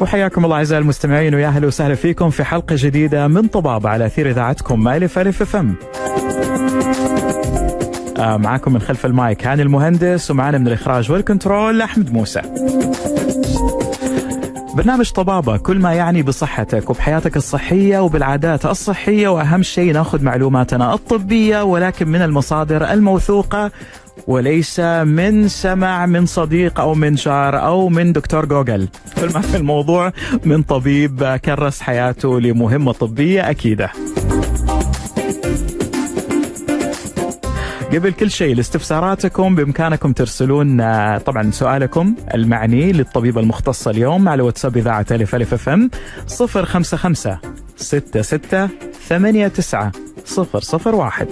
وحياكم الله أعزائي المستمعين ويا أهلا وسهلا فيكم في حلقة جديدة من طبابة على أثير إذاعتكم ألف ألف FM. آه معاكم من خلف المايك هاني المهندس ومعنا من الإخراج وال control أحمد موسى. برنامج طبابة كل ما يعني بصحتك وبحياتك الصحية وبالعادات الصحية وأهم شيء نأخذ معلوماتنا الطبية ولكن من المصادر الموثوقة وليس من سمع من صديق أو من جار أو من دكتور جوجل. كل ما في الموضوع من طبيب كرس حياته لمهمة طبية أكيدة. قبل كل شيء لاستفساراتكم بإمكانكم ترسلون طبعا سؤالكم المعني للطبيب المختص اليوم على واتساب إذاعة ألف ألف أف أم 055 66 89 001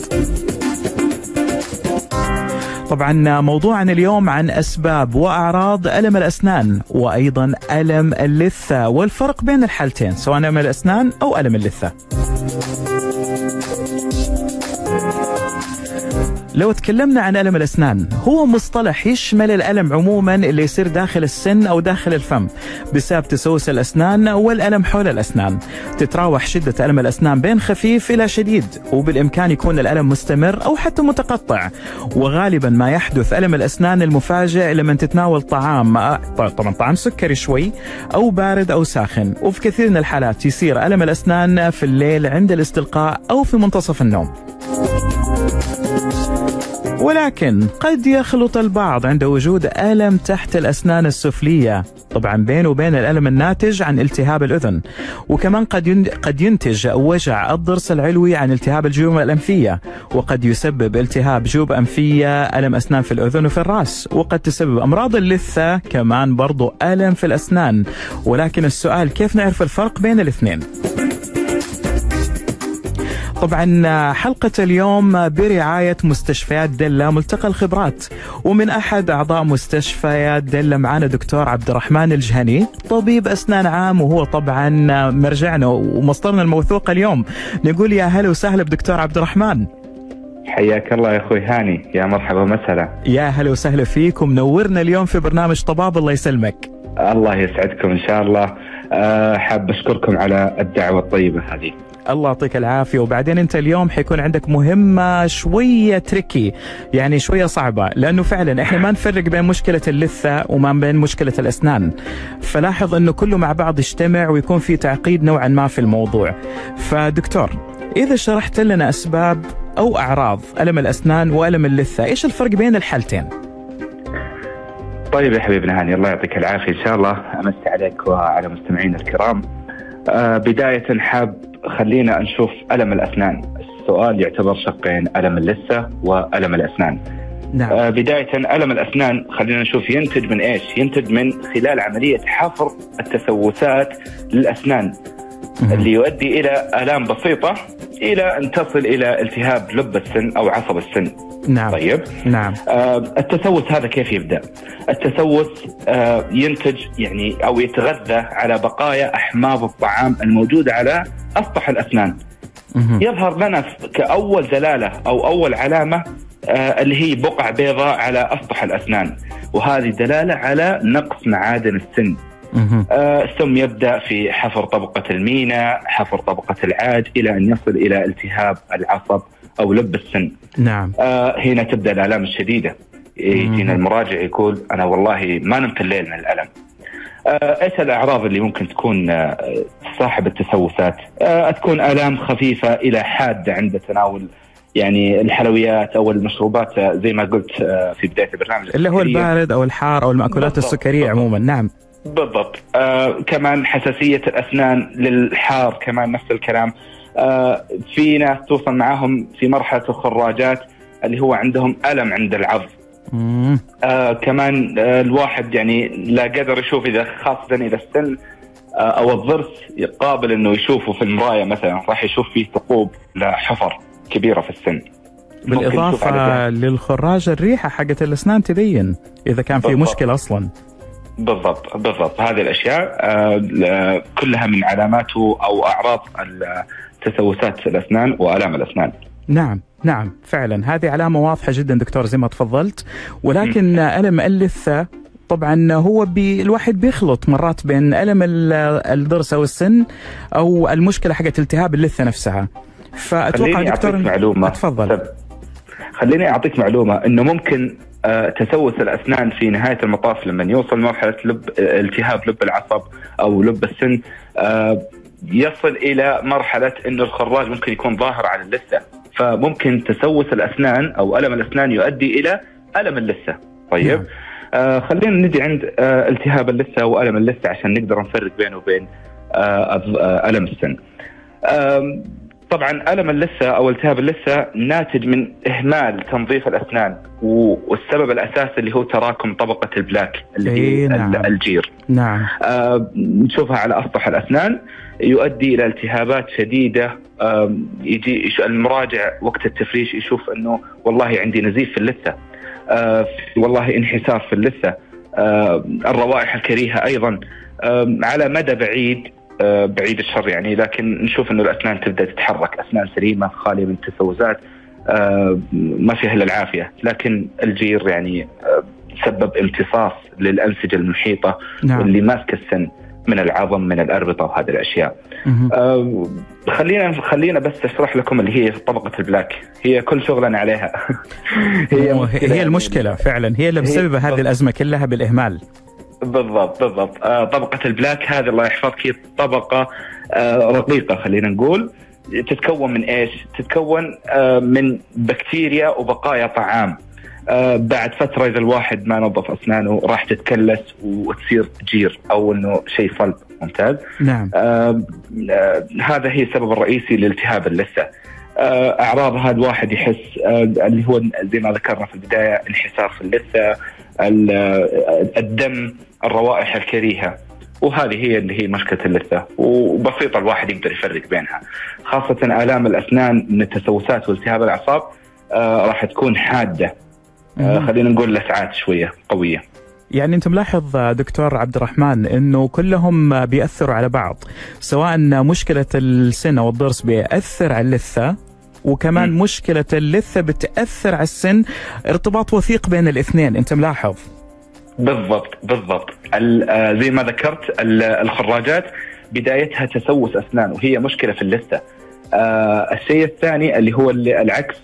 طبعا موضوعنا اليوم عن أسباب وأعراض ألم الأسنان وأيضا ألم اللثة والفرق بين الحالتين سواء ألم الأسنان أو ألم اللثة. لو تكلمنا عن ألم الأسنان هو مصطلح يشمل الألم عموما اللي يصير داخل السن أو داخل الفم بسبب تسوس الأسنان والألم حول الأسنان. تتراوح شدة ألم الأسنان بين خفيف إلى شديد وبالإمكان يكون الألم مستمر أو حتى متقطع. وغالبا ما يحدث ألم الأسنان المفاجئ لما تتناول طعام طبعا طعام سكري شوي أو بارد أو ساخن. وفي كثير من الحالات يصير ألم الأسنان في الليل عند الاستلقاء أو في منتصف النوم. ولكن قد يخلط البعض عند وجود ألم تحت الأسنان السفلية. طبعا بينه وبين الألم الناتج عن التهاب الأذن. وكمان قد قد ينتج وجع الضرس العلوي عن التهاب الجيوب الأنفية. وقد يسبب التهاب جيوب أنفية ألم أسنان في الأذن وفي الرأس. وقد تسبب أمراض اللثة كمان برضو ألم في الأسنان. ولكن السؤال كيف نعرف الفرق بين الاثنين؟ طبعا حلقة اليوم برعاية مستشفيات دلة ملتقى الخبرات. ومن أحد أعضاء مستشفيات دلة معنا دكتور عبد الرحمن الجهني طبيب أسنان عام وهو طبعا مرجعنا ومصدرنا الموثوق اليوم. نقول يا هلا وسهلا بدكتور عبد الرحمن حياك الله يا أخوي هاني يا مرحبا مسهلا يا هلا وسهلا فيك ومنورنا اليوم في برنامج طباب الله يسلمك. الله يسعدكم إن شاء الله. أه حاب أشكركم على الدعوة الطيبة هذه. الله يعطيك العافية. وبعدين أنت اليوم حيكون عندك مهمة شوية تريكي يعني شوية صعبة لأنه فعلا إحنا ما نفرق بين مشكلة اللثة وما بين مشكلة الأسنان. فلاحظ إنه كله مع بعض يجتمع ويكون في تعقيد نوعا ما في الموضوع. فدكتور إذا شرحت لنا أسباب أو أعراض ألم الأسنان وألم اللثة إيش الفرق بين الحالتين؟ طيب يا حبيبنا هاني الله يعطيك العافية. إن شاء الله امسي عليك وعلى مستمعينا الكرام. آه بداية حاب خلينا نشوف ألم الأسنان السؤال يعتبر شقين ألم اللثة وألم الأسنان نعم. آه بداية ألم الأسنان خلينا نشوف ينتج من إيش ينتج من خلال عملية حفر التسوسات للأسنان مم. اللي يؤدي إلى آلام بسيطة إلى أن تصل إلى التهاب لب السن أو عصب السن نعم طيب نعم آه التسوس هذا كيف يبدأ؟ التسوس آه ينتج يعني أو يتغذى على بقايا أحماض الطعام الموجودة على أسطح الأسنان. مم. يظهر لنا كأول دلاله أو أول علامة آه اللي هي بقع بيضاء على أسطح الأسنان وهذه دلالة على نقص معادن السن. آه ثم يبدأ في حفر طبقة المينا، حفر طبقة العاج إلى أن يصل إلى التهاب العصب أو لب السن. نعم. آه هنا تبدأ الالام الشديده. يجينا المراجع يقول أنا والله ما نمت الليل من الألم. آه إيش الأعراض اللي ممكن تكون صاحب التسوسات؟ تكون آلام خفيفة إلى حادة عند تناول يعني الحلويات أو المشروبات زي ما قلت في بداية البرنامج اللي هو البارد أو الحار أو المأكولات بالضبط السكرية عموما نعم بالضبط. آه كمان حساسية الأسنان للحار كمان نفس الكلام. آه في ناس توصل معاهم في مرحلة الخراجات اللي هو عندهم ألم عند العظم آه كمان آه الواحد يعني لا قدر يشوف إذا خاصة إذا السن آه أو الضرس قابل إنه يشوفه في المراية مثلا راح يشوف فيه ثقوب لحفر كبيرة في السن. بالإضافة للخراج الريحة حقت الأسنان تبين إذا كان في مشكلة أصلا. بالضبط بالضبط. هذه الأشياء آه كلها من علاماته أو أعراض تسوسات الأسنان وآلام الأسنان. نعم نعم فعلا. هذه علامة واضحة جدا دكتور زي ما تفضلت. ولكن ألم اللثة طبعا هو بي الواحد بيخلط مرات بين ألم الضرس أو السن أو المشكلة حقت التهاب اللثة نفسها. فأتوقع دكتور معلومة. تفضل. خليني أعطيك معلومة أنه ممكن تسوس الأسنان في نهاية المطاف لما يوصل مرحلة لب التهاب لب العصب أو لب السن آه، يصل إلى مرحلة إنه الخراج ممكن يكون ظاهر على اللثة فممكن تسوس الأسنان أو ألم الأسنان يؤدي إلى ألم اللثة طيب نعم. آه خلينا نجي عند آه التهاب اللثة وألم اللثة عشان نقدر نفرق بينه وبين آه, آه، ألم السن. طبعا ألم اللثة أو التهاب اللثة ناتج من إهمال تنظيف الأسنان والسبب الاساسي اللي هو تراكم طبقة البلاك اللي هي نعم. الجير. نعم. آه نشوفها على اسطح الأسنان يؤدي إلى التهابات شديدة آه يجي المراجع وقت التفريش يشوف إنه والله عندي نزيف في اللثة. آه والله انحسار في اللثة. آه الروائح الكريهة أيضا على مدى بعيد بعيد الشر يعني لكن نشوف إنه الأسنان تبدأ تتحرك أسنان سليمة خالية من التسوسات آه، ما فيها إلا العافية لكن الجير يعني آه، سبب امتصاص للانسجه المحيطة نعم. واللي ماسكه السن من العظم من الأربطة وهذه الأشياء. آه خلينا خلينا بس أشرح لكم اللي هي طبقة ال plaque، هي كل شغلنا عليها. هي هي المشكلة فعلا هي اللي مسببة هذه الأزمة كلها بالإهمال. بالضبط بالضبط. آه طبقة ال plaque هذه الله يحفظك هي طبقة آه رقيقة خلينا نقول. تتكون من إيش؟ تتكون آه من بكتيريا وبقايا طعام. آه بعد فترة إذا الواحد ما نظف أسنانه راح تتكلس وتصير جير أو إنه شيء صلب. ممتاز؟ نعم. آه هذا هي السبب الرئيسي لالتهاب اللثة. آه أعراض هذا واحد يحس اللي هو زي ما ذكرنا في البداية انحسار في اللثة الدم. الروائح الكريهة. وهذه هي اللي هي مشكلة اللثة. وبسيطة الواحد يقدر يفرق بينها. خاصة آلام الأسنان من التسوسات والتهاب الأعصاب آه راح تكون حادة. آه خلينا نقول لسعات شوية قوية. يعني أنت ملاحظ دكتور عبد الرحمن إنه كلهم بيأثروا على بعض سواء مشكلة السن أو الضرس بيأثر على اللثة وكمان م. مشكلة اللثة بتأثر على السن. ارتباط وثيق بين الاثنين أنت ملاحظ؟ بالضبط بالضبط آه، زي ما ذكرت الخراجات بدايتها تسوس أسنان وهي مشكلة في اللثة. آه الشيء الثاني اللي هو اللي العكس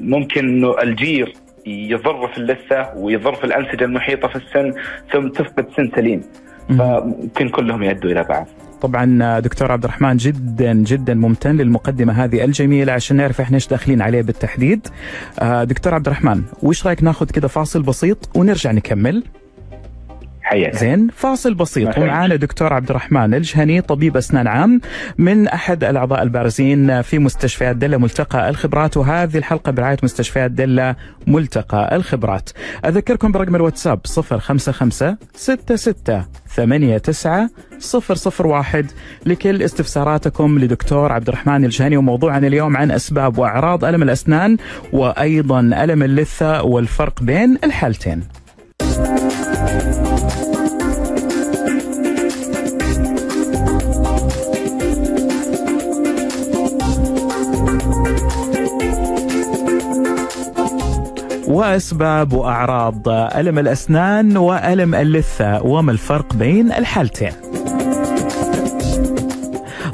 ممكن إنه الجير يضر في اللثة ويضر في الأنسجة المحيطة في السن ثم تفقد سن سليم. فممكن كلهم يؤدوا إلى بعض. طبعا دكتور عبد الرحمن جدا جدا ممتن للمقدمة هذه الجميلة عشان نعرف إحنا إيش داخلين عليه بالتحديد. آه، دكتور عبد الرحمن وش رأيك ناخذ كذا فاصل بسيط ونرجع نكمل؟ حياتي. زين فاصل بسيط ومعانا دكتور عبد الرحمن الجهني طبيب أسنان عام من أحد الأعضاء البارزين في مستشفيات دلة ملتقى الخبرات وهذه الحلقة برعاية مستشفيات دلة ملتقى الخبرات. أذكركم برقم الواتساب 055 66 ثمانية تسعة صفر صفر واحد لكل استفساراتكم لدكتور عبد الرحمن الجهني وموضوعنا اليوم عن أسباب وأعراض ألم الأسنان وأيضا ألم اللثة والفرق بين الحالتين وأسباب وأعراض ألم الأسنان وألم اللثة وما الفرق بين الحالتين؟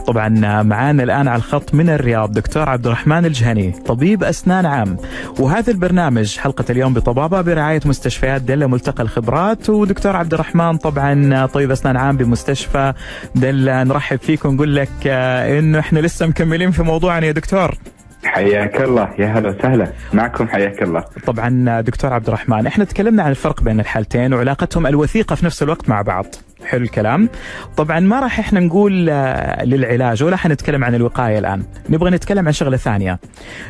طبعا معانا الآن على الخط من الرياض دكتور عبد الرحمن الجهني طبيب أسنان عام. وهذا البرنامج حلقة اليوم بطبابة برعاية مستشفيات دلة ملتقى الخبرات. ودكتور عبد الرحمن طبعا طبيب أسنان عام بمستشفى دلة نرحب فيك ونقول لك إنه إحنا لسه مكملين في موضوعنا يا دكتور. حياك الله. يا هلا وسهلا. معكم حياك الله. طبعا دكتور عبد الرحمن إحنا تكلمنا عن الفرق بين الحالتين وعلاقتهم الوثيقة في نفس الوقت مع بعض. حلو الكلام. طبعا ما راح إحنا نقول آه، للعلاج ولا حنتكلم عن الوقاية الآن. نبغى نتكلم عن شغلة ثانية.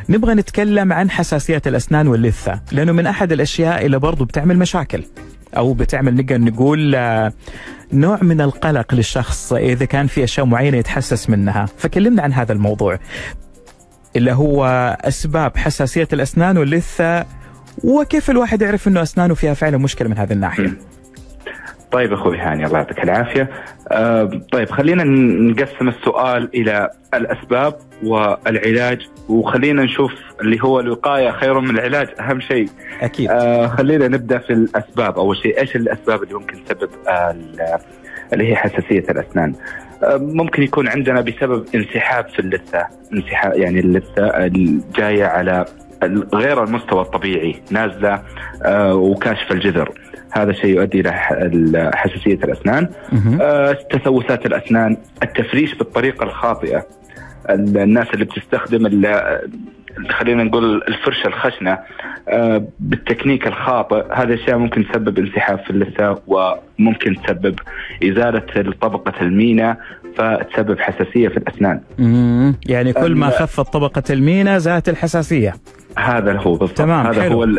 نبغى نتكلم عن حساسيه الأسنان واللثة لأنه من أحد الأشياء اللي برضو بتعمل مشاكل أو بتعمل نقدر نقول آه، نوع من القلق للشخص إذا كان في أشياء معينة يتحسس منها. فكلمنا عن هذا الموضوع. اللي هو أسباب حساسية الأسنان واللثة وكيف الواحد يعرف إنه أسنانه فيها فعلا مشكلة من هذه الناحية طيب أخوي هاني الله يعطيك العافية. آه طيب خلينا نقسم السؤال إلى الأسباب والعلاج وخلينا نشوف اللي هو الوقاية خير من العلاج أهم شيء. أكيد. آه خلينا نبدأ في الأسباب أول شيء إيش الأسباب اللي ممكن تسبب آه اللي هي حساسية الأسنان. ممكن يكون عندنا بسبب انسحاب في اللثة، انسحاب يعني اللثة الجاية على غير المستوى الطبيعي نازلة آه وكاشف الجذر. هذا الشيء يؤدي إلى حساسيه الأسنان. آه تسوسات الأسنان التفريش بالطريقة الخاطئة. الناس اللي بتستخدم خلينا نقول الفرشة الخشنة آه بالتكنيك الخاطئ هذه الاشياء ممكن تسبب انسحاب في اللثة وممكن تسبب إزالة طبقة المينا فتسبب حساسية في الأسنان. يعني كل ما خفت طبقة المينا زادت الحساسية. هذا هو بالضبط تمام هذا حلو. هو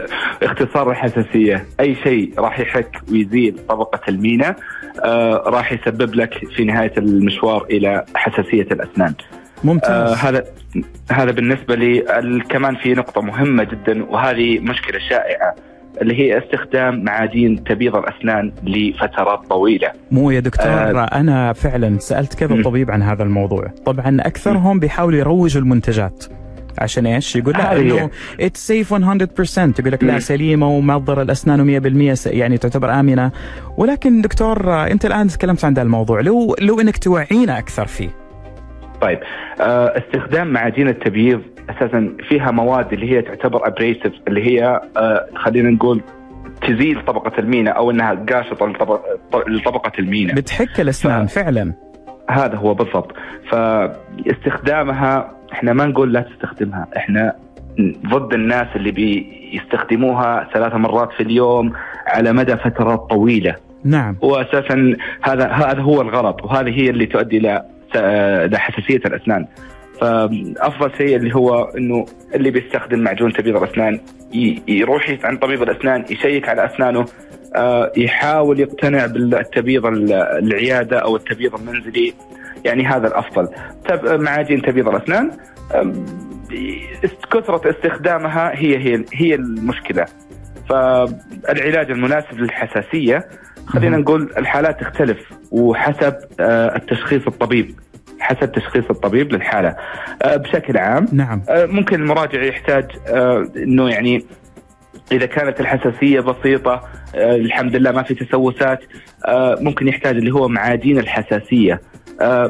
اختصار الحساسية أي شيء راح يحك ويزيل طبقة المينا آه راح يسبب لك في نهاية المشوار إلى حساسية الأسنان ممتاز آه هذا هذا بالنسبة لي كمان في نقطة مهمة جدا وهذه مشكلة شائعة اللي هي استخدام معادين تبييض الأسنان لفترات طويلة. مو يا دكتور آه أنا فعلا سألت كذا طبيب عن هذا الموضوع، طبعا أكثرهم بيحاولوا يروجوا المنتجات. عشان إيش؟ يقول لا إنه اتس سيف 100% يقول لك لا سليمة وما تضر الاسنان 100% يعني تعتبر آمنة ولكن دكتور أنت الآن تكلمت عن هذا الموضوع لو لو إنك توعينا أكثر فيه. طيب آه استخدام معادين التبييض أساسا فيها مواد اللي هي تعتبر ابريسيف اللي هي آه خلينا نقول تزيل طبقة المينا أو إنها قاشطة لطبقة المينا. بتحك الأسنان ف... فعلا. هذا هو بالضبط. فاستخدامها إحنا ما نقول لا تستخدمها إحنا ضد الناس اللي بيستخدموها ثلاث مرات في اليوم على مدى فترات طويلة. نعم. واساسا هذا هذا هو الغلط وهذه هي اللي تؤدي إلى لحساسيه الأسنان. فأفضل شيء اللي هو إنه اللي بيستخدم معجون تبييض الأسنان يروح عند طبيب الأسنان يشيك على أسنانه يحاول يقتنع بالتبييض العيادة أو التبييض المنزلي. يعني هذا الأفضل. معاجين تبييض الأسنان كثرة استخدامها هي هي هي المشكلة. فالعلاج المناسب للحساسية خلينا نقول الحالات تختلف وحسب التشخيص الطبيب. حسب تشخيص الطبيب للحالة. بشكل عام نعم. ممكن المراجع يحتاج إنه يعني إذا كانت الحساسية بسيطة الحمد لله ما في تسوسات ممكن يحتاج اللي هو معادين الحساسية.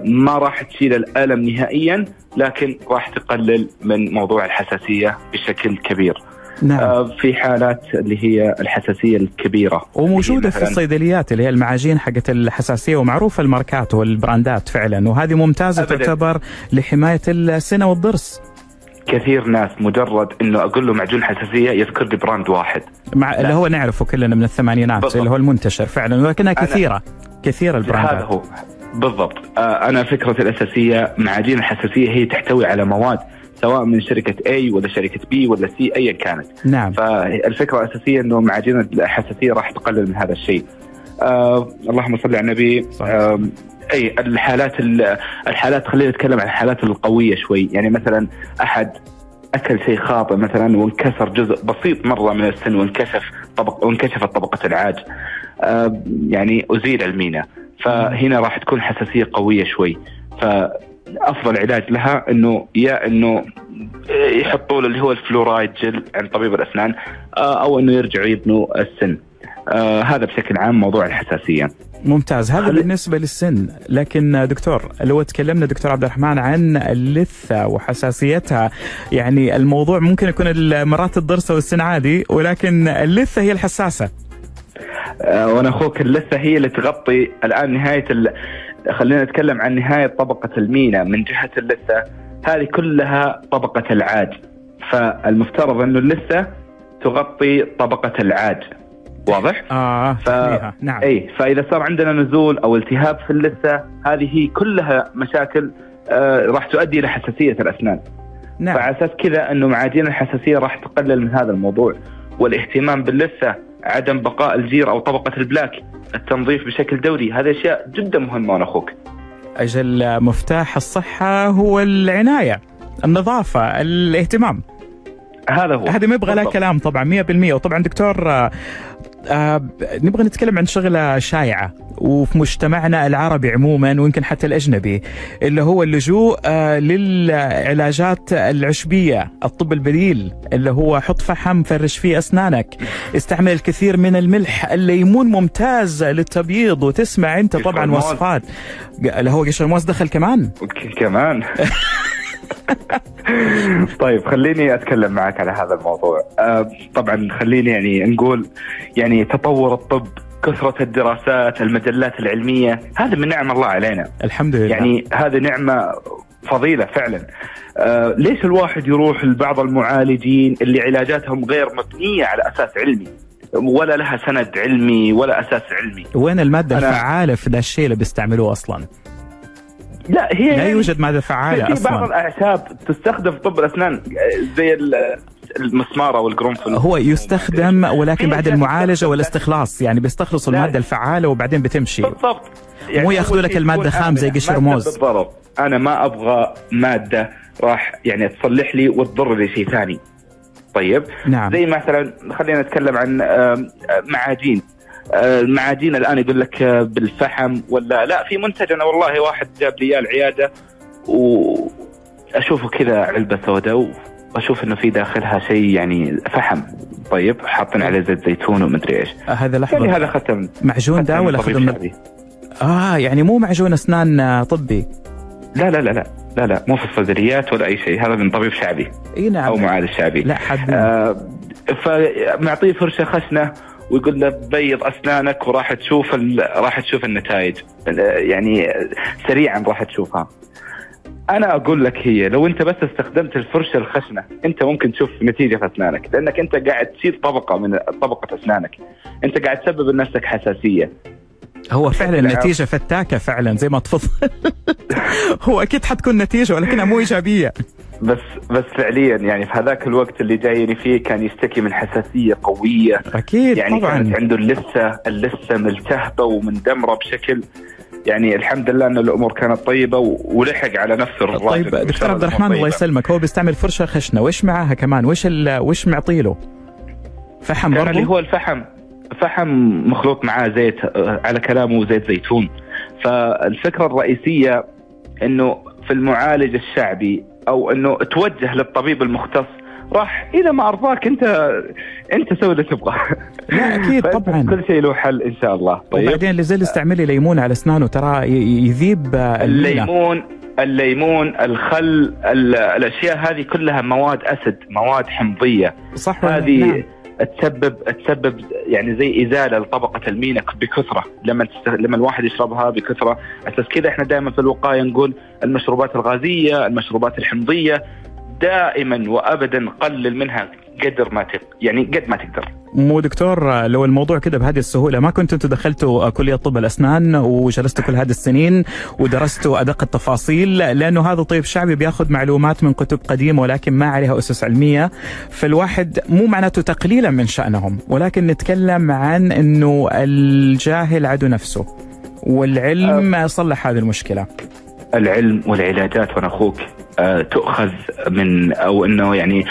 ما راح تشيل الألم نهائيا لكن راح تقلل من موضوع الحساسية بشكل كبير. نعم. في حالات اللي هي الحساسية الكبيرة. وموجودة في الصيدليات اللي هي المعاجين حقت الحساسية ومعروفة الماركات والبراندات فعلا وهذه ممتازة أبداً. تعتبر لحماية السنة والضرس. كثير ناس مجرد إنه أقول له معجون حساسية يذكر لي brand واحد. مع اللي هو نعرفه كلنا من الثمانينات بالضبط. اللي هو المنتشر فعلا ولكنها كثيرة كثيره البراندات. هذا هو. بالضبط. آه أنا فكرتي الأساسية معاجين الحساسية هي تحتوي على مواد سواء من شركة A ولا شركة B ولا C أيا كانت. نعم. فالفكرة الأساسية أنه معاجين الحساسية راح تقلل من هذا الشيء. آه اللهم صل على النبي. آه أي الحالات الحالات خلينا نتكلم عن الحالات القوية شوي. يعني مثلا أحد أكل شيء خاطئ مثلا وانكسر جزء بسيط مرة من السن وانكشف طبق وانكشفت طبقة العاج. آه يعني أزيل المينا فهنا راح تكون حساسية قوية شوي. فافضل علاج لها إنه يا إنه يحطوا له اللي هو الفلورايد جل عند طبيب الأسنان أو إنه يرجعوا يبنوا السن. آه هذا بشكل عام موضوع الحساسية. ممتاز. هذا بالنسبة للسن. لكن دكتور لو تكلمنا دكتور عبد الرحمن عن اللثة وحساسيتها يعني الموضوع ممكن يكون مرات الضرس والسن عادي ولكن اللثة هي الحساسة. آه وأنا أخوك اللثة هي اللي تغطي الآن نهاية. خلينا نتكلم عن نهاية طبقة المينا من جهة اللثة. هذه كلها طبقة العاج فالمفترض انه اللثة تغطي طبقة العاج واضح؟ آه ف... نعم. اي فإذا صار عندنا نزول أو التهاب في اللثة هذه كلها مشاكل آه راح تؤدي إلى حساسية الأسنان. نعم. فعلى أساس كذا أنه معاجين الحساسية راح تقلل من هذا الموضوع. والاهتمام باللثة عدم بقاء الجير أو طبقة ال plaque التنظيف بشكل دوري هذه أشياء جدا مهمة أنا أخوك. أجل مفتاح الصحة هو العناية النظافة الاهتمام. هذا هو. هذه ما يبغى لها كلام طبعا 100% وطبعا دكتور آه نبغى نتكلم عن شغلة شائعة وفي مجتمعنا العربي عموما ويمكن حتى الأجنبي اللي هو اللجوء آه للعلاجات العشبية، الطب البديل اللي هو حط فحم فرش فيه أسنانك، استعمل الكثير من الملح، الليمون ممتاز للتبييض وتسمع أنت طبعا وصفات. اللي هو قشر الموز دخل كمان. كمان. طيب خليني أتكلم معك على هذا الموضوع. آه طبعا خليني يعني نقول يعني تطور الطب كثرة الدراسات المجلات العلمية هذا من نعم الله علينا. الحمد لله. يعني هذه نعمة فضيلة فعلا. آه ليش الواحد يروح لبعض المعالجين اللي علاجاتهم غير مبنية على أساس علمي؟ ولا لها سند علمي ولا أساس علمي. وين المادة الفعالة في ذا الشيء اللي بيستعملوه أصلا؟ لا هي لا يوجد ماده فعاله في أصلا. بعض الأعشاب تستخدم في طب الأسنان زي المسمار أو القرنفل. هو يستخدم ولكن بعد المعالجة والاستخلاص يعني بيستخلصوا المادة الفعالة وبعدين بتمشي. بالضبط. يعني مو ياخذوا لك المادة خام زي قشر موز بالضبط. أنا ما أبغى مادة راح يعني تصلح لي وتضر لي شيء ثاني. طيب؟ نعم. زي مثلا خلينا نتكلم عن معاجين. المعادين الآن يقول لك بالفحم ولا لا؟ في منتج أنا والله واحد جاب لي العيادة وأشوفه كذا علبة سوداء وأشوف إنه في داخلها شيء يعني فحم. طيب حاطين عليه زيت زيتون ومدري إيش. هذا لحظة. يعني هذا ختم. معجون ده ولا ختم آه يعني مو معجون أسنان طبي. لا لا لا لا لا لا مو في الصيدليات ولا أي شيء. هذا من طبيب شعبي. إي نعم. أو معالج شعبي. لا حد. آه فمعطيه فرشة خشنة ويقول له بيض أسنانك وراح تشوف راح تشوف النتائج. يعني سريعا راح تشوفها. أنا أقول لك هي لو أنت بس استخدمت الفرشة الخشنة أنت ممكن تشوف نتيجة في أسنانك. لأنك أنت قاعد تشيل طبقة من طبقة أسنانك. أنت قاعد تسبب لنفسك حساسية. هو فعلا النتيجه فتاكة فعلا زي ما تفضل. هو أكيد حتكون نتيجة ولكنها مو إيجابية. بس بس فعليا يعني في هذاك الوقت اللي جايني فيه كان يشتكي من حساسية قوية. أكيد يعني طبعا. كانت عنده اللثة اللثة ملتهبة ومندمرة بشكل يعني الحمد لله إن الأمور كانت طيبة ولحق على نفس الراجل طيب دكتور عبد الرحمن الله يسلمك هو بيستعمل فرشة خشنة وش معاها كمان؟ وش وش معطي له؟ فحم برضه؟ اللي هو الفحم. فحم مخلوط معاه زيت على كلامه زيت زيتون. فالفكرة الرئيسية إنه في المعالج الشعبي أو إنه توجه للطبيب المختص راح اذا ما أرضاك أنت أنت سوي اللي تبغاه لا أكيد طبعا. كل شيء له حل إن شاء الله. طيب. وبعدين زي استعملي ليمون على أسنانه ترى يذيب الليمون الليمون الخل الأشياء هذه كلها مواد أسد مواد حمضية. صح هذه نعم. تسبب تسبب يعني زي إزالة لطبقة المينا بكثرة لما. لما الواحد يشربها بكثرة أساس كذا إحنا دائما في الوقاية نقول المشروبات الغازية، المشروبات الحمضية دائما وابدا قلل منها قدر ما تقدر يعني قد ما تقدر مو دكتور لو الموضوع كده بهذه السهولة ما كنتوا أنتم دخلتوا كلية طب الأسنان وجلستوا كل هذه السنين ودرستوا أدق التفاصيل لأنه هذا طيب شعبي بياخذ معلومات من كتب قديمة ولكن ما عليها أسس علمية. فالواحد مو معناته تقليلا من شأنهم ولكن نتكلم عن إنه الجاهل عدو نفسه والعلم أه. صلح هذه المشكلة. العلم والعلاجات وأنا أخوك أه تؤخذ من أو انه يعني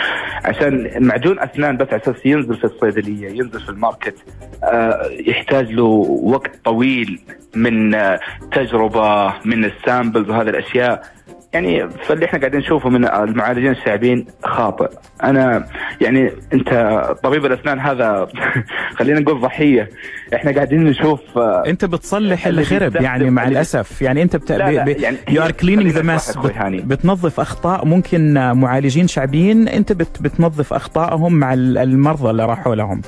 عشان معجون اسنان بس أساس ينزل في الصيدلية ينزل في الماركت أه يحتاج له وقت طويل من تجربة من ال samples وهذه الأشياء. يعني فاللي إحنا قاعدين نشوفه من المعالجين الشعبيين خاطئ. أنا يعني أنت طبيب الأسنان هذا خلينا نقول ضحية. إحنا قاعدين نشوف أنت بتصلح اللي خرب يعني مع الأسف. يعني أنت بت... لا لا يعني you are cleaning the mess بتنظف أخطاء ممكن معالجين شعبيين. أنت بت... بتنظف اخطائهم مع المرضى اللي راحوا لهم.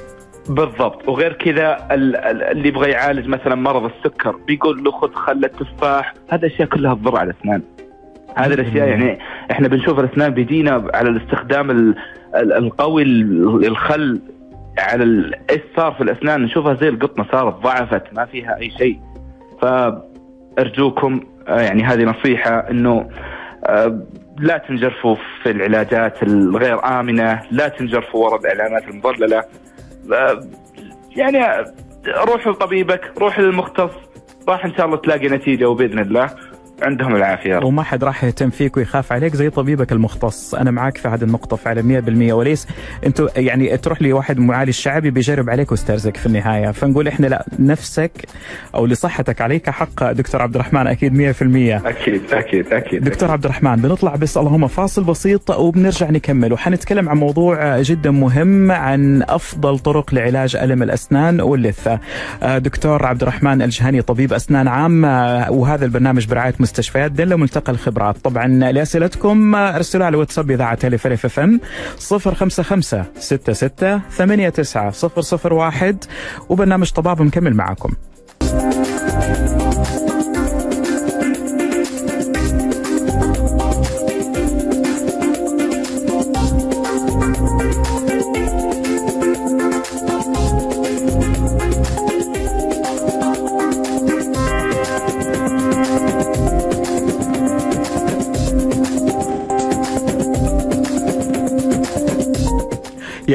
بالضبط. وغير كذا اللي يبغى يعالج مثلا مرض السكر بيقول له خذ خل التفاح. هذه أشياء كلها تضر على الأسنان. هذه الأشياء يعني إحنا بنشوف الأسنان بيجينا على الاستخدام القوي الخل على إيش صار في الأسنان نشوفها زي القطنة صارت ضعفت ما فيها أي شيء فأرجوكم يعني هذه نصيحة إنه لا تنجرفوا في العلاجات الغير آمنة، لا تنجرفوا وراء الإعلانات المضللة. يعني روحوا لطبيبك، روح للمختص، راح إن شاء الله تلاقي نتيجة وبإذن الله. عندهم العافية. وما حد راح يهتم فيك ويخاف عليك زي طبيبك المختص. أنا معك في هذه النقطة فعلا 100% وليس أنتوا يعني تروح لي واحد معالج شعبي بيجرب عليك ويسترزق في النهاية. فنقول إحنا لا نفسك أو لصحتك عليك حق دكتور عبد الرحمن أكيد 100% أكيد أكيد أكيد. دكتور عبد الرحمن بنطلع بس اللهم فاصل بسيط وبنرجع نكمل. وحنتكلم عن موضوع جدا مهم عن أفضل طرق لعلاج ألم الأسنان واللثة. آه، دكتور عبد الرحمن الجهني طبيب أسنان عام آه، وهذا البرنامج برعاية مستشفيات دله ملتقى الخبرات. طبعا لأسئلتكم ارسلوا على واتساب إذاعة ألف ألف أف أم 055 66 89 001 وبرنامج طباب مكمل معكم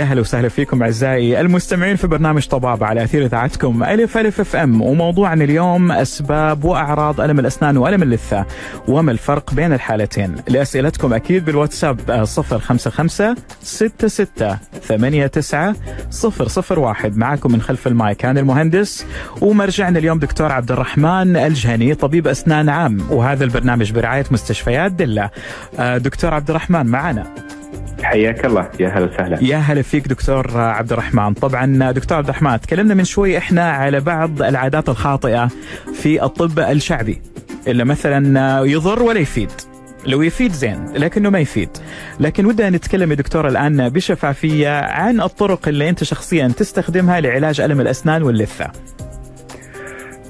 يا هلا وسهلا فيكم أعزائي المستمعين في برنامج طبابة على أثير إذاعتكم ألف ألف أف أم. وموضوعنا اليوم أسباب وأعراض ألم الأسنان وألم اللثة. وما الفرق بين الحالتين؟ لأسئلتكم أكيد بالواتساب 055 66 89 001 معكم من خلف المايك كان المهندس. ومرجعنا اليوم دكتور عبد الرحمن الجهني طبيب أسنان عام. وهذا البرنامج برعاية مستشفيات دلة. آه، دكتور عبد الرحمن معنا. حياك الله. يا هلا وسهلا. يا هلا فيك دكتور عبد الرحمن طبعا دكتور عبد الرحمن تكلمنا من شوي إحنا على بعض العادات الخاطئة في الطب الشعبي اللي مثلا يضر ولا يفيد. لو يفيد زين لكنه ما يفيد. لكن ودنا نتكلم يا دكتور الآن بشفافية عن الطرق اللي أنت شخصيا تستخدمها لعلاج ألم الأسنان واللثة.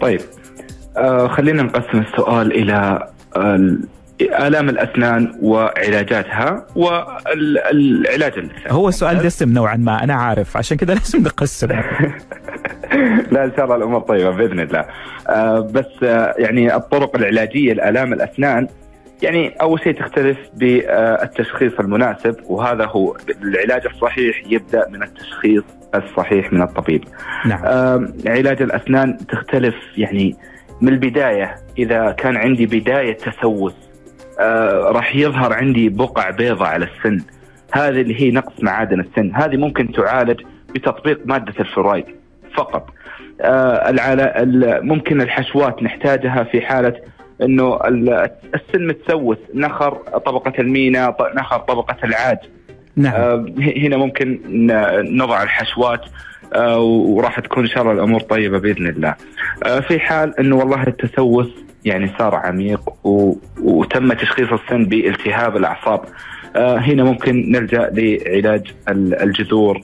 طيب آه خلينا نقسم السؤال إلى آه آلام الأسنان وعلاجاتها والعلاج اللثه هو سؤال دسم نوعا ما أنا عارف. عشان كذا لازم نقسم. لا إن شاء الله الأمور طيبة بإذن الله. آه بس آه يعني الطرق العلاجية لآلام الأسنان يعني أول شيء تختلف بالتشخيص المناسب وهذا هو العلاج الصحيح يبدأ من التشخيص الصحيح من الطبيب. نعم. آه علاج الأسنان تختلف يعني من البداية إذا كان عندي بداية تسوس راح يظهر عندي بقع بيضاء على السن. هذه اللي هي نقص معادن السن. هذه ممكن تعالج بتطبيق مادة الفلورايد فقط. آه ممكن الحشوات نحتاجها في حالة إنه ال- السن متسوس. نخر طبقة المينا نخر طبقة العاج نعم. آه، هنا ممكن نضع الحشوات آه، وراح تكون إن شاء الله الأمور طيبة بإذن الله. آه، في حال إنه والله التسوس يعني صار عميق و- وتم تشخيص السن بالتهاب الأعصاب. آه، هنا ممكن نلجأ لعلاج ال- الجذور.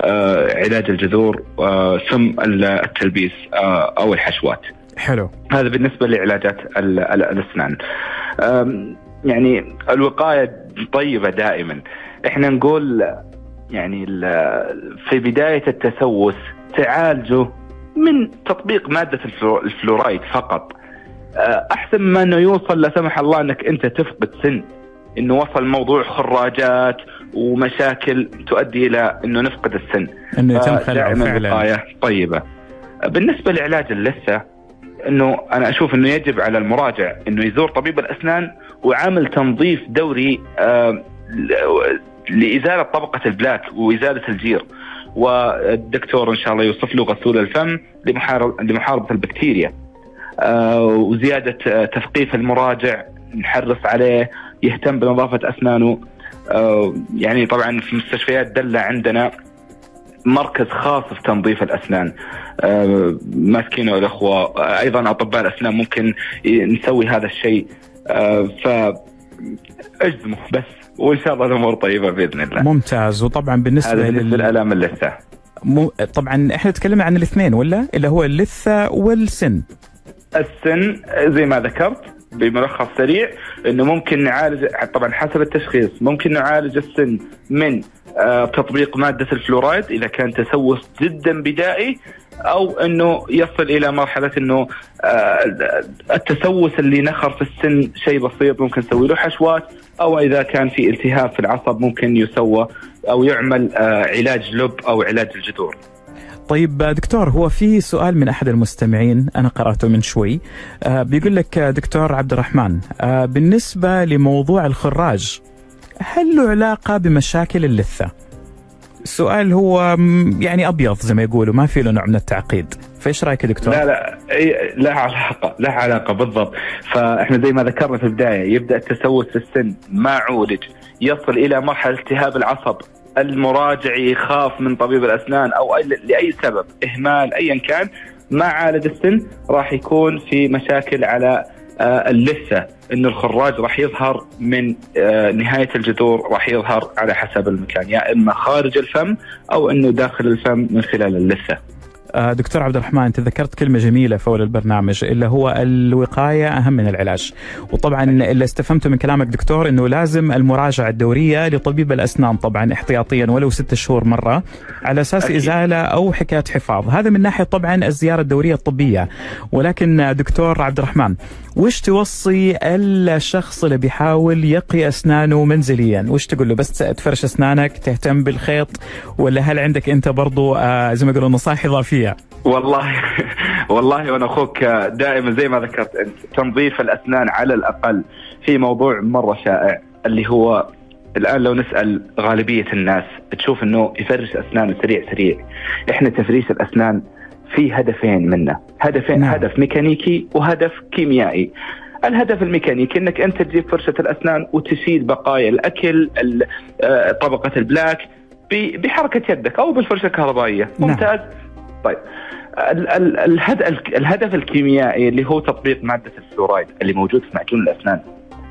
آه، علاج الجذور آه، ال- التلبيس آه، أو الحشوات. حلو. هذا بالنسبة لعلاجات ال- ال- الأسنان. أم، يعني الوقاية طيبة دائما. إحنا نقول يعني في بداية التسوس تعالجه من تطبيق الفلو- الفلورايد فقط. أه، أحسن ما أنه يوصل لا سمح الله أنك أنت تفقد سن أنه وصل موضوع خراجات ومشاكل تؤدي إلى أنه نفقد السن إنه يتم خلعه دائما فعلا وقايه طيبة. بالنسبة لعلاج اللثة إنه أنا أشوف إنه يجب على المراجع إنه يزور طبيب الأسنان وعمل تنظيف دوري آه، لإزالة طبقة البلاك وإزالة الجير. والدكتور إن شاء الله يوصف له غسول الفم لمحارب- لمحاربة البكتيريا. آه، وزيادة آه، تثقيف المراجع نحرص عليه يهتم بنظافة أسنانه. آه، يعني طبعا في مستشفيات دله عندنا مركز خاص في تنظيف الأسنان. ماسكينه الأخوة أيضا أطباء الأسنان ممكن نسوي هذا الشيء. ف اجزموا بس وإن شاء الله الأمور طيبة بإذن الله. ممتاز. وطبعا بالنسبة هذا بالنسبة لل... للالام اللثة. مو... طبعا إحنا تكلمنا عن الاثنين ولا؟ اللي هو اللثة والسن. السن زي ما ذكرت بملخص سريع إنه ممكن نعالج طبعا حسب التشخيص ممكن نعالج السن من آه، تطبيق مادة الفلورايد إذا كان تسوس جدا بدائي أو إنه يصل إلى مرحلة إنه آه، التسوس اللي نخر في السن شيء بسيط ممكن نسوي له حشوات أو إذا كان في التهاب في العصب ممكن يسوى أو يعمل آه، علاج لب أو علاج الجذور. طيب دكتور هو في سؤال من أحد المستمعين أنا قرأته من شوي آه بيقول لك دكتور عبد الرحمن آه بالنسبة لموضوع الخراج هل له علاقة بمشاكل اللثة؟ السؤال هو يعني أبيض زي ما يقولوا ما في له نوع من التعقيد فإيش رأيك يا دكتور؟ لا لا لا علاقة لا علاقة بالضبط فإحنا زي ما ذكرنا في البداية يبدأ التسوس في السن ما عولج يصل إلى مرحلة التهاب العصب المراجع يخاف من طبيب الأسنان أو لأي سبب إهمال ايا كان ما عالج السن راح يكون في مشاكل على آه، اللثة انه الخراج راح يظهر من آه، نهاية الجذور راح يظهر على حسب المكان يا إما خارج الفم أو إنه داخل الفم من خلال اللثة. آه، دكتور عبد الرحمن انت ذكرت كلمة جميلة في أول البرنامج اللي هو الوقاية أهم من العلاج. وطبعا اللي استفهمته من كلامك دكتور إنه لازم المراجعة الدورية لطبيب الأسنان طبعا احتياطيا ولو ست شهور مرة على أساس أكيد. إزالة أو حكاية حفاظ. هذا من ناحية طبعا الزيارة الدورية الطبية. ولكن دكتور عبد الرحمن وش توصي الشخص اللي بيحاول يقي أسنانه منزليا؟ وش تقول له؟ بس تفرش أسنانك تهتم بالخيط؟ ولا هل عندك أنت برضو آه زي ما يقولوا نصائح إضافية؟ والله والله وأنا أخوك دائما زي ما ذكرت أنت تنظيف الأسنان على الأقل في موضوع مرة شائع اللي هو الآن لو نسأل غالبية الناس تشوف إنه يفرش أسنانه سريع سريع. إحنا تفريش الأسنان في هدفين منه هدفين نعم. هدف ميكانيكي وهدف كيميائي. الهدف الميكانيكي إنك أنت تجيب فرشة الأسنان وتشيل بقايا الأكل آه، طبقة ال plaque بحركة يدك أو بالفرشة الكهربائية. نعم. طيب. الهدف الكيميائي اللي هو تطبيق مادة الفلورايد اللي موجود في معجون الأسنان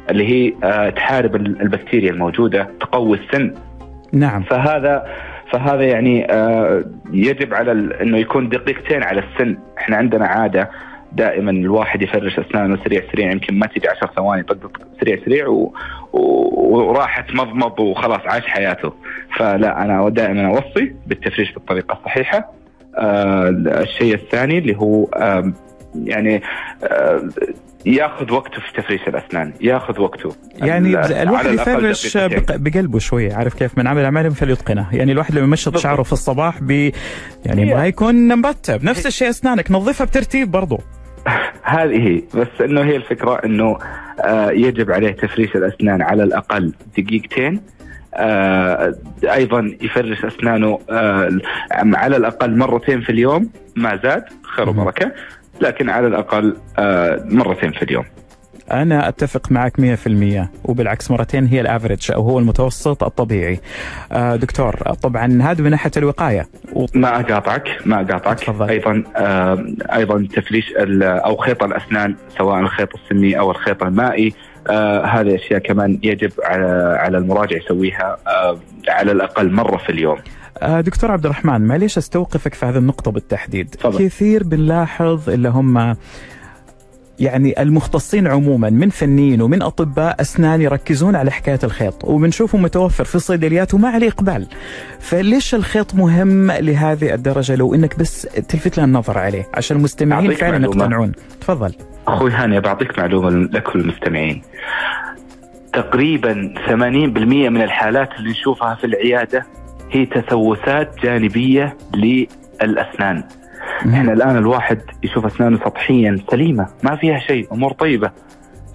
اللي هي آه، تحارب البكتيريا الموجودة تقوي السن. نعم. فهذا فهذا يعني آه، يجب على إنه يكون دقيقتين على السن. إحنا عندنا عادة دائما الواحد يفرش أسنانه سريع سريع يمكن ما تجي 10 ثواني طق سريع سريع و... و... وراحت مضمض وخلاص عاش حياته. فلا أنا دائما أوصي بالتفريش بالطريقة الصحيحة. الشيء الثاني اللي هو آه يعني آه ياخذ وقته في تفريش الأسنان ياخذ وقته. يعني الواحد يفرش بقلبه شوي عارف كيف؟ من عمل اعمال فليتقنه يعني الواحد لما يمشط شعره في الصباح بي يعني ما يكون مرتب نفس الشيء أسنانك نظفها بترتيب برضه هذه هي. بس إنه هي الفكرة إنه آه يجب عليه تفريش الأسنان على الأقل دقيقتين. آه أيضا يفرش أسنانه آه على الأقل مرتين في اليوم ما زاد خير وبركة لكن على الأقل آه مرتين في اليوم. أنا أتفق معك 100% وبالعكس مرتين هي الأفريج أو هو المتوسط الطبيعي. آه دكتور طبعا هذا من ناحية الوقاية. و... ما أقاطعك ما أقاطعك. تفضل. أيضا آه أيضا تفريش أو خيط الأسنان سواء الخيط السني أو الخيط المائي آه هذه أشياء كمان يجب على على المراجع يسويها آه على الأقل مرة في اليوم. آه، دكتور عبد الرحمن معليش أستوقفك في هذه النقطة بالتحديد. فضل. كثير بنلاحظ اللي هم يعني المختصين عموما من فنيين ومن أطباء أسنان يركزون على حكاية الخيط وبنشوفه متوفر في الصيدليات وما عليه إقبال. فليش الخيط مهم لهذه الدرجة لو إنك بس تلفت لنا النظر عليه عشان المستمعين فعلا يقتنعون؟ تفضل. أخوي هاني بعطيك معلومة لكل المستمعين. تقريبا 80% من الحالات اللي نشوفها في العيادة هي تسوسات جانبية للأسنان. إحنا الآن الواحد يشوف أسنانه سطحيا سليمة ما فيها شيء أمور طيبة.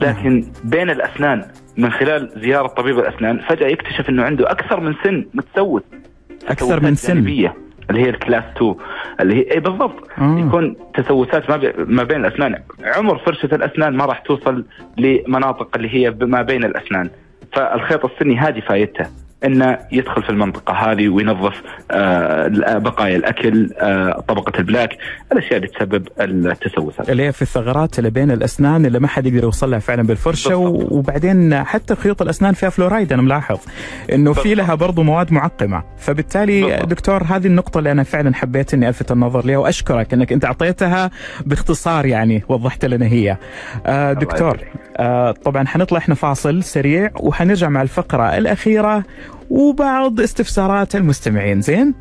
لكن بين الأسنان من خلال زيارة طبيب الأسنان فجأة يكتشف إنه عنده أكثر من سن متسوس. أكثر من سن. جانبية. اللي هي الكلاس 2 اللي هي اي بالضبط. آه. يكون تسوسات ما, ما بين الأسنان. عمر فرشة الأسنان ما راح توصل لمناطق اللي هي ما بين الأسنان. فالخيط السني هذه فايدته. انه يدخل في المنطقة هذه وينظف آه، بقايا الأكل آه، طبقة ال plaque الأشياء اللي تسبب التسوسات. اللي هي في الثغرات اللي بين الأسنان اللي ما حد يقدر يوصل لها فعلا بالفرشة بالضبط. وبعدين حتى خيوط الأسنان فيها فلورايد أنا ملاحظ إنه في لها برضه مواد معقمة. فبالتالي بالضبط. دكتور هذه النقطة اللي أنا فعلا حبيت إني ألفت النظر لها وأشكرك إنك أنت أعطيتها باختصار يعني وضحت لنا هي. آه دكتور آه طبعا حنطلع إحنا فاصل سريع وحنرجع مع الفقرة الأخيرة وبعض استفسارات المستمعين زين؟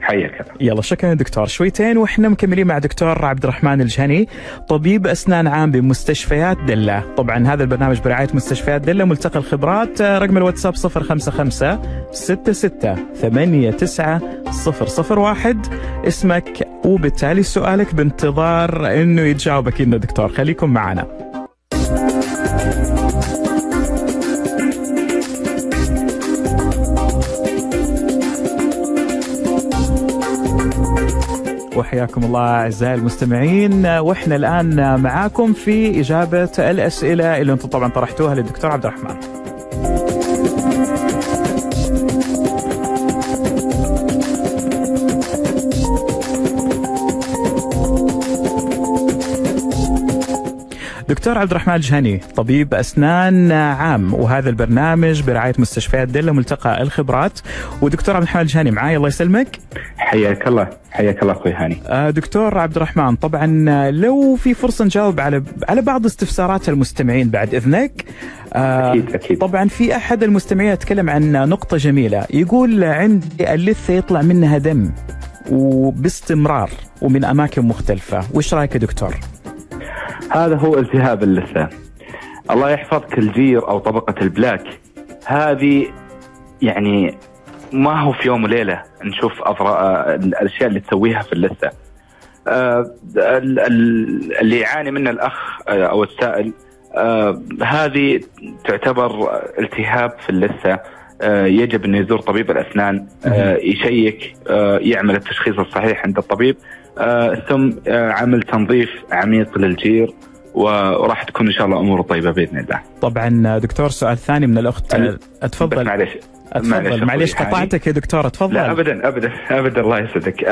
حياك يلا شكرا دكتور. شويتين وإحنا مكملين مع دكتور عبد الرحمن الجهني طبيب أسنان عام بمستشفيات دلة. طبعا هذا البرنامج برعاية مستشفيات دلة ملتقى الخبرات رقم الواتساب 055 66 89 001 اسمك وبالتالي سؤالك بانتظار إنه يتجاوبك لنا دكتور. خليكم معنا. وحياكم الله أعزائي المستمعين وإحنا الآن معاكم في إجابة الأسئلة اللي أنتم طبعا طرحتوها للدكتور عبد الرحمن. دكتور عبد الرحمن الجهني طبيب أسنان عام وهذا البرنامج برعاية مستشفيات دله ملتقى الخبرات. ودكتور عبد الرحمن الجهني معاي الله يسلمك. حياك الله حياك الله أخوي هاني. آه، دكتور عبد الرحمن طبعا لو في فرصة نجاوب على على بعض استفسارات المستمعين بعد إذنك. آه، أكيد أكيد. طبعا في أحد المستمعين يتكلم عن نقطة جميلة يقول عندي اللثة يطلع منها دم وباستمرار ومن أماكن مختلفة. وش رأيك يا دكتور؟ هذا هو التهاب اللثة. الله يحفظك الجير أو طبقة البلاك. هذه يعني ما هو في يوم وليلة نشوف الأشياء اللي تسويها في اللثة. آه، اللي يعاني منه الأخ آه، أو السائل آه، هذه تعتبر التهاب في اللثة. يجب انه يزور طبيب الأسنان. يشيك يعمل التشخيص الصحيح عند الطبيب. ثم عمل تنظيف عميق للجير وراح تكون إن شاء الله اموره طيبة بإذن الله. طبعا دكتور سؤال ثاني من الأخت اتفضل معلش تفضل. معليش قطعتك يا دكتور تفضل. لا ابدا ابدا ابدا الله يسعدك.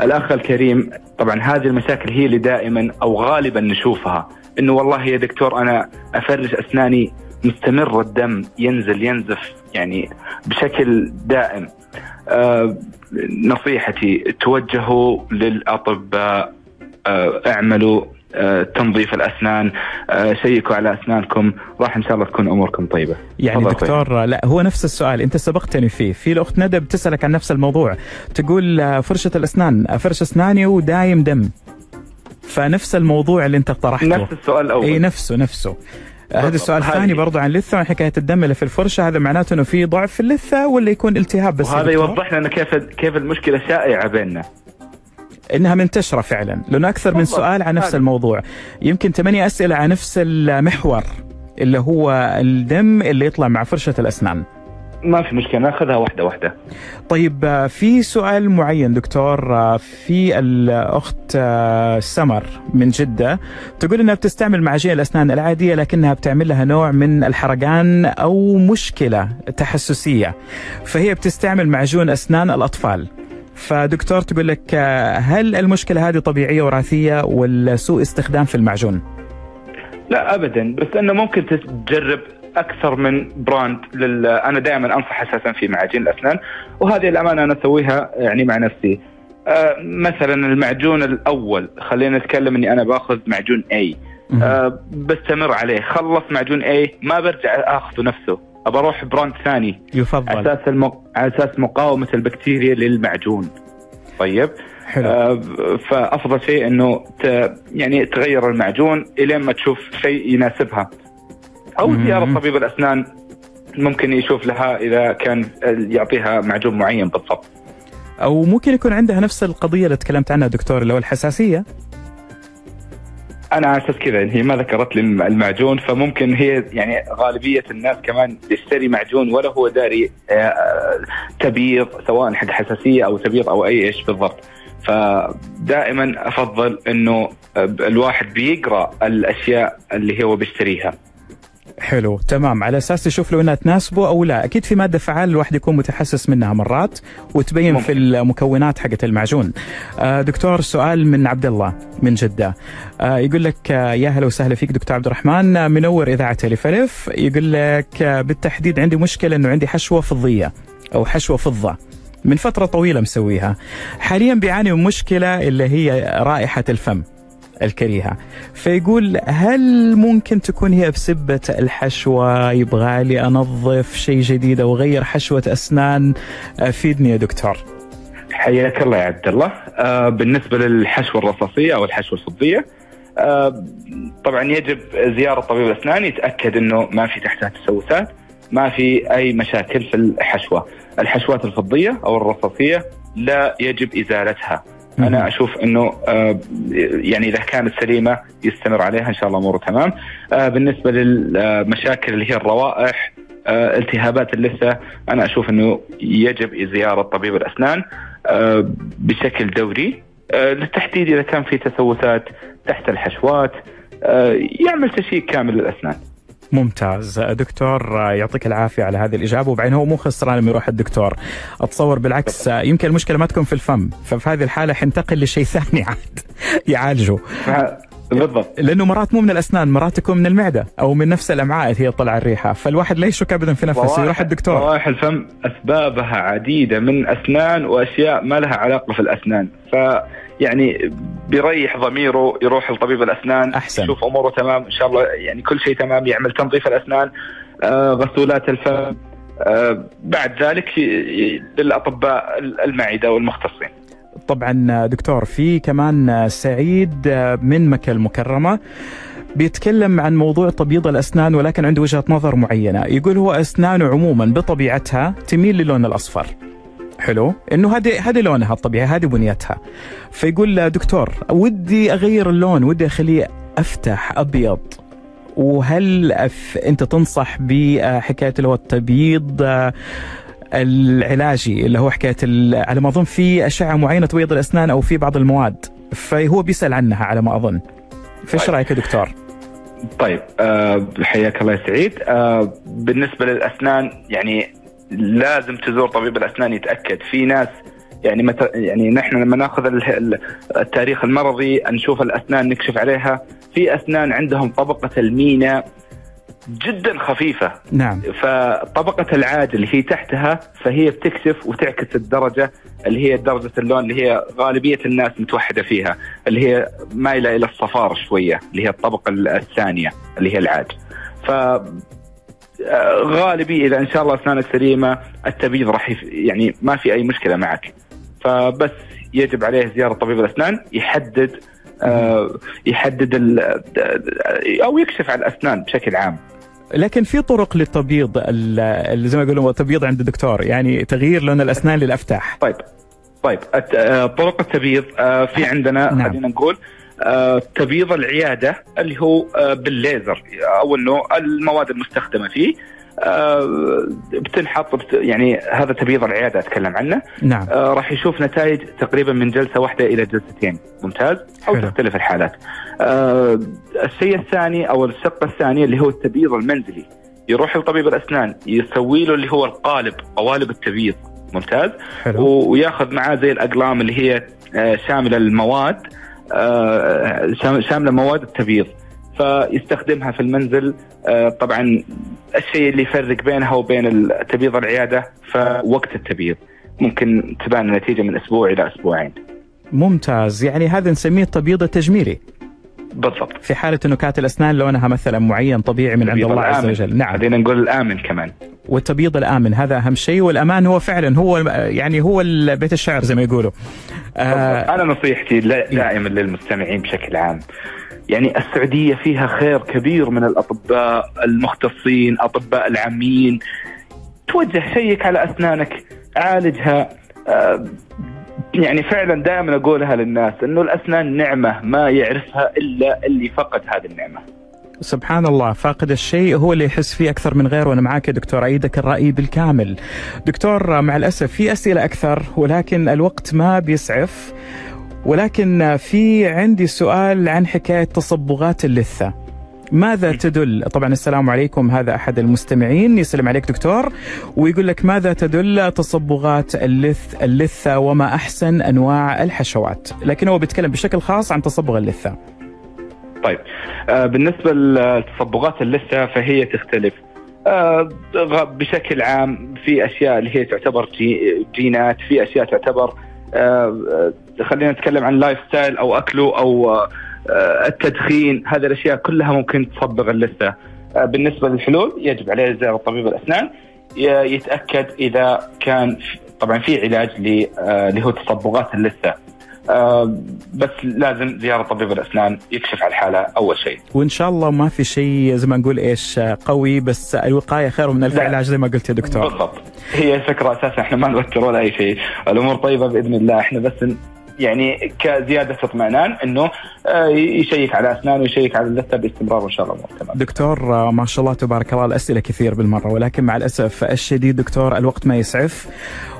الأخ الكريم طبعا هذه المشاكل هي اللي دائما أو غالبا نشوفها إنه والله يا دكتور أنا أفرج أسناني مستمر الدم ينزل ينزف يعني بشكل دائم. نصيحتي توجهوا للأطباء أه اعملوا آه، تنظيف الأسنان آه، شيكوا على أسنانكم راح إن شاء الله تكون أموركم طيبة. يعني دكتور لا هو نفس السؤال أنت سبقتني فيه. في الأخت ندى بتسالك عن نفس الموضوع. تقول آه، فرشة الأسنان افرش أسناني ودايم دم. فنفس الموضوع اللي أنت طرحته. نفس السؤال الأول إي نفسه نفسه. هذا السؤال الثاني برضو عن اللثه عن حكايه الدم اللي في الفرشة هذا معناته إنه في ضعف في اللثة ولا يكون التهاب بس وهذا يوضح لنا كيف كيف المشكلة شائعه بيننا. إنها منتشرة فعلا لأنه أكثر من سؤال عن نفس الموضوع. يمكن ثمانية أسئلة عن نفس المحور اللي هو الدم اللي يطلع مع فرشة الأسنان. ما في مشكلة ناخذها واحدة واحدة طيب في سؤال معين دكتور في الأخت سمر من جدة تقول إنها بتستعمل معجين الأسنان العادية لكنها بتعمل لها نوع من الحرقان أو مشكلة تحسسية فهي بتستعمل معجون أسنان الأطفال فدكتور تقول لك هل المشكلة هذه طبيعية وراثية ولا سوء استخدام في المعجون؟ لا ابدا بس إنه ممكن تجرب أكثر من brand لل... أنا دائما أنصح أساسا في معاجين الأسنان وهذه الأمانة أنا أسويها يعني مع نفسي. آه مثلا المعجون الأول خلينا نتكلم إني أنا باخذ معجون A آه بستمر عليه خلص معجون A ما برجع آخذه نفسه أبى أروح براند ثاني. يفضل. على أساس المق... على أساس مقاومة البكتيريا للمعجون. طيب؟ حلو. آه فأفضل شيء إنه ت... يعني تغير المعجون إلين ما تشوف شيء يناسبها. أو زيارة طبيب الأسنان ممكن يشوف لها إذا كان يعطيها معجون معين بالضبط. أو ممكن يكون عندها نفس القضية اللي تكلمت عنها دكتور اللي هو الحساسية. أنا على أساس كذا هي ما ذكرت لي المعجون فممكن هي يعني غالبية الناس كمان يشتري معجون ولا هو داري آه، تبييض سواء حق حساسية أو تبييض أو أي إيش بالضبط. فدائما أفضل إنه الواحد بيقرأ الأشياء اللي هو بيشتريها. حلو تمام. على أساس تشوف لو انها تناسبه أو لا أكيد في مادة فعال الواحد يكون متحسس منها مرات وتبين ممكن. في المكونات حقت المعجون. آه دكتور سؤال من عبد الله من جدة. آه يقول لك آه يا هلا وسهلا فيك دكتور عبد الرحمن. منور إذاعة الف الف يقول لك بالتحديد عندي مشكلة إنه عندي حشوة فضية أو حشوة فضة من فترة طويلة مسويها. حاليا بيعاني من مشكلة اللي هي رائحة الفم. الكريهة. فيقول هل ممكن تكون هي بسبة الحشوة؟ يبغى لي أنظف شيء جديد أو أغير حشوة أسنان. أفيدني يا دكتور. حياك الله يا عبد الله. آه بالنسبة للحشوة الرصاصية أو الحشوة الفضيه آه طبعا يجب زيارة طبيب الأسنان يتأكد إنه ما في تحتها تسوسات ما في أي مشاكل في الحشوة. الحشوات الفضية أو الرصاصية لا يجب إزالتها. أنا أشوف إنه آه يعني إذا كانت سليمة يستمر عليها إن شاء الله اموره تمام آه بالنسبة للمشاكل اللي هي الروائح آه التهابات اللثه أنا أشوف إنه يجب زيارة طبيب الأسنان بشكل دوري للتحديد إذا كان في تسوسات تحت الحشوات يعمل تشيك كامل للأسنان. ممتاز. دكتور يعطيك العافية على هذه الإجابة وبعدين هو مو خسران لما يروح الدكتور. أتصور بالعكس يمكن المشكلة ما تكون في الفم ففي هذه الحالة حنتقل لشيء ثاني عاد. يعالجه بالضبط. لأنه مرات مو من الأسنان مرات تكون من المعدة أو من نفس الأمعاء اللي هي طلع الريحة. فالواحد لا يشك ابدا في نفسه يروح الدكتور. روائح الفم أسبابها عديدة من أسنان وأشياء ما لها علاقة في الأسنان. ف يعني بيريح ضميره يروح لطبيب الأسنان أحسن. يشوف أموره تمام إن شاء الله يعني كل شيء تمام يعمل تنظيف الأسنان آه غسولات الفم آه بعد ذلك للأطباء المعدة والمختصين. طبعا دكتور في كمان سعيد من مكة المكرمة بيتكلم عن موضوع تبييض الأسنان ولكن عنده وجهة نظر معينة. يقول هو أسنانه عموما بطبيعتها تميل للون الأصفر. حلو؟ إنه هذه هذه لونها الطبيعي هذه بنيتها. فيقول دكتور ودي أغير اللون ودي أخليه أفتح أبيض. وهل أنت تنصح بحكاية اللي هو التبييض العلاجي اللي هو حكاية على ما أظن في أشعة معينة تبيض الأسنان أو في بعض المواد فهو بيسأل عنها على ما أظن. فإيش رأيك يا دكتور؟ طيب آه حياك الله سعيد. آه بالنسبة للأسنان يعني لازم تزور طبيب الأسنان يتأكد. في ناس يعني مت... يعني نحن لما ناخذ التاريخ المرضي نشوف الأسنان نكشف عليها. في أسنان عندهم طبقة المينا جدا خفيفة. نعم. فطبقة العاج اللي هي تحتها فهي بتكشف وتعكس الدرجة اللي هي درجة اللون اللي هي غالبية الناس متوحدة فيها اللي هي مايلة إلى الصفار شوية اللي هي الطبقة الثانية اللي هي العاج ف غالبي إذا إن شاء الله أسنانك سليمة التبييض راح يعني ما في أي مشكلة معك. فبس يجب عليه زيارة طبيب الأسنان يحدد آه يحدد أو يكشف على الأسنان بشكل عام. لكن في طرق للتبييض اللي زي ما يقولون التبييض عند الدكتور يعني تغيير لون الأسنان للافتح طيب طيب طرق التبييض في عندنا نعم. خلينا نقول تبييض العيادة اللي هو بالليزر أو إنه المواد المستخدمة فيه بتنحط يعني هذا تبييض العيادة أتكلم عنه. نعم. راح يشوف نتائج تقريبا من جلسة واحدة إلى جلستين. ممتاز؟ أو حلو. تختلف الحالات. الشيء الثاني أو الشق الثاني اللي هو التبييض المنزلي. يروح لطبيب الأسنان يسوي له اللي هو القالب قوالب التبييض. ممتاز؟ حلو. وياخذ معاه زي الأقلام اللي هي شاملة المواد شاملة مواد التبييض. فيستخدمها في المنزل. طبعا الشيء اللي يفرق بينها وبين تبييض العيادة فوقت التبييض ممكن تبان النتيجة من أسبوع إلى أسبوعين. ممتاز. يعني هذا نسميه التبييض التجميلي. بالضبط. في حالة إنه كانت الأسنان لونها مثلا معين طبيعي من عند الله عز وجل. نعم. خلينا نقول الآمن كمان. والتبييض الآمن هذا أهم شيء. والأمان هو فعلا هو يعني هو بيت الشعر زي ما يقولوا. آه أنا نصيحتي دائما للمستمعين بشكل عام. يعني السعودية فيها خير كبير من الأطباء المختصين أطباء العاميين توجه شيك على أسنانك عالجها. آه يعني فعلا دائما أقولها للناس أنه الأسنان نعمة ما يعرفها إلا اللي فقد هذه النعمة. سبحان الله فاقد الشيء هو اللي يحس فيه أكثر من غيره. وأنا معك يا دكتور إيدك الرأي بالكامل. دكتور مع الأسف في أسئلة أكثر ولكن الوقت ما بيسعف. ولكن في عندي سؤال عن حكاية تصبغات اللثة. ماذا تدل؟ طبعا السلام عليكم هذا أحد المستمعين. يسلم عليك دكتور ويقول لك ماذا تدل تصبغات اللث اللثة وما أحسن أنواع الحشوات؟ لكن هو بيتكلم بشكل خاص عن تصبغ اللثة. طيب آه بالنسبة لتصبغات اللثة فهي تختلف. آه بشكل عام في أشياء اللي هي تعتبر جي جينات في أشياء تعتبر آه خلينا نتكلم عن lifestyle أو أكله أو التدخين. هذه الأشياء كلها ممكن تصبغ اللثة. بالنسبة للحلول يجب عليه زياره طبيب الأسنان. يتأكد إذا كان طبعا في علاج اللي هو تصبغات اللثة. آه بس لازم زيارة طبيب الأسنان يكشف على الحالة أول شيء. وإن شاء الله ما في شيء زي ما نقول إيش قوي بس الوقاية خير من ألف علاج زي ما قلت يا دكتور. بالضبط. هي الفكرة أساسا إحنا ما نوتر ولا أي شيء، الأمور طيبة بإذن الله. إحنا بس يعني كزيادة اطمئنان إنه آه، يشيك على اسنانه ويشيك على اللثة باستمرار وإن شاء الله تمام. دكتور آه، ما شاء الله تبارك الله الأسئلة كثير بالمرة ولكن مع الأسف الشديد دكتور الوقت ما يسعف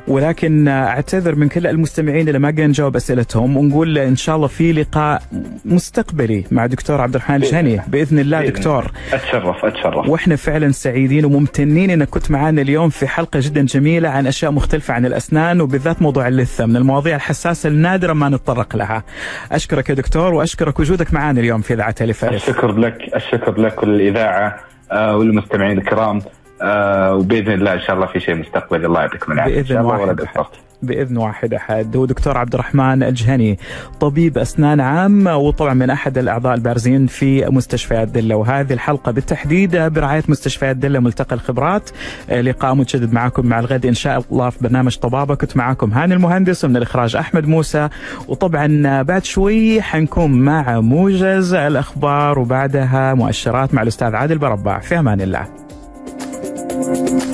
ولكن اعتذر من كل المستمعين اللي ما قدرنا نجاوب أسئلتهم ونقول إن شاء الله في لقاء مستقبلي مع دكتور عبد الرحمن الجهني. بإذن الله بإذن دكتور. أتشرف أتشرف. وإحنا فعلا سعيدين وممتنين إنك كنت معنا اليوم في حلقة جدا جميلة عن أشياء مختلفة عن الأسنان وبالذات موضوع اللثة من المواضيع الحساسة النادرة ما نتطرق لها. أشكرك يا دكتور وأشكرك وجودك معنا اليوم في إذاعة الف الشكر لك الشكر لك وللإذاعة آه، والمستمعين الكرام. آه وبإذن الله إن شاء الله في شيء مستقبلي الله يعطيكم العافية. بإذن واحد. بإذن واحد أحد. هو دكتور عبد الرحمن الجهني طبيب أسنان عام وطبعا من أحد الأعضاء البارزين في مستشفيات دله وهذه الحلقة بالتحديد برعاية مستشفيات دله ملتقى الخبرات. لقاء متجدد معكم مع الغد إن شاء الله في برنامج طبابة. كنت معكم هاني المهندس ومن الإخراج أحمد موسى. وطبعا بعد شوي حنكون مع موجز الأخبار وبعدها مؤشرات مع الأستاذ عادل بربع في أمان الله. Thank you.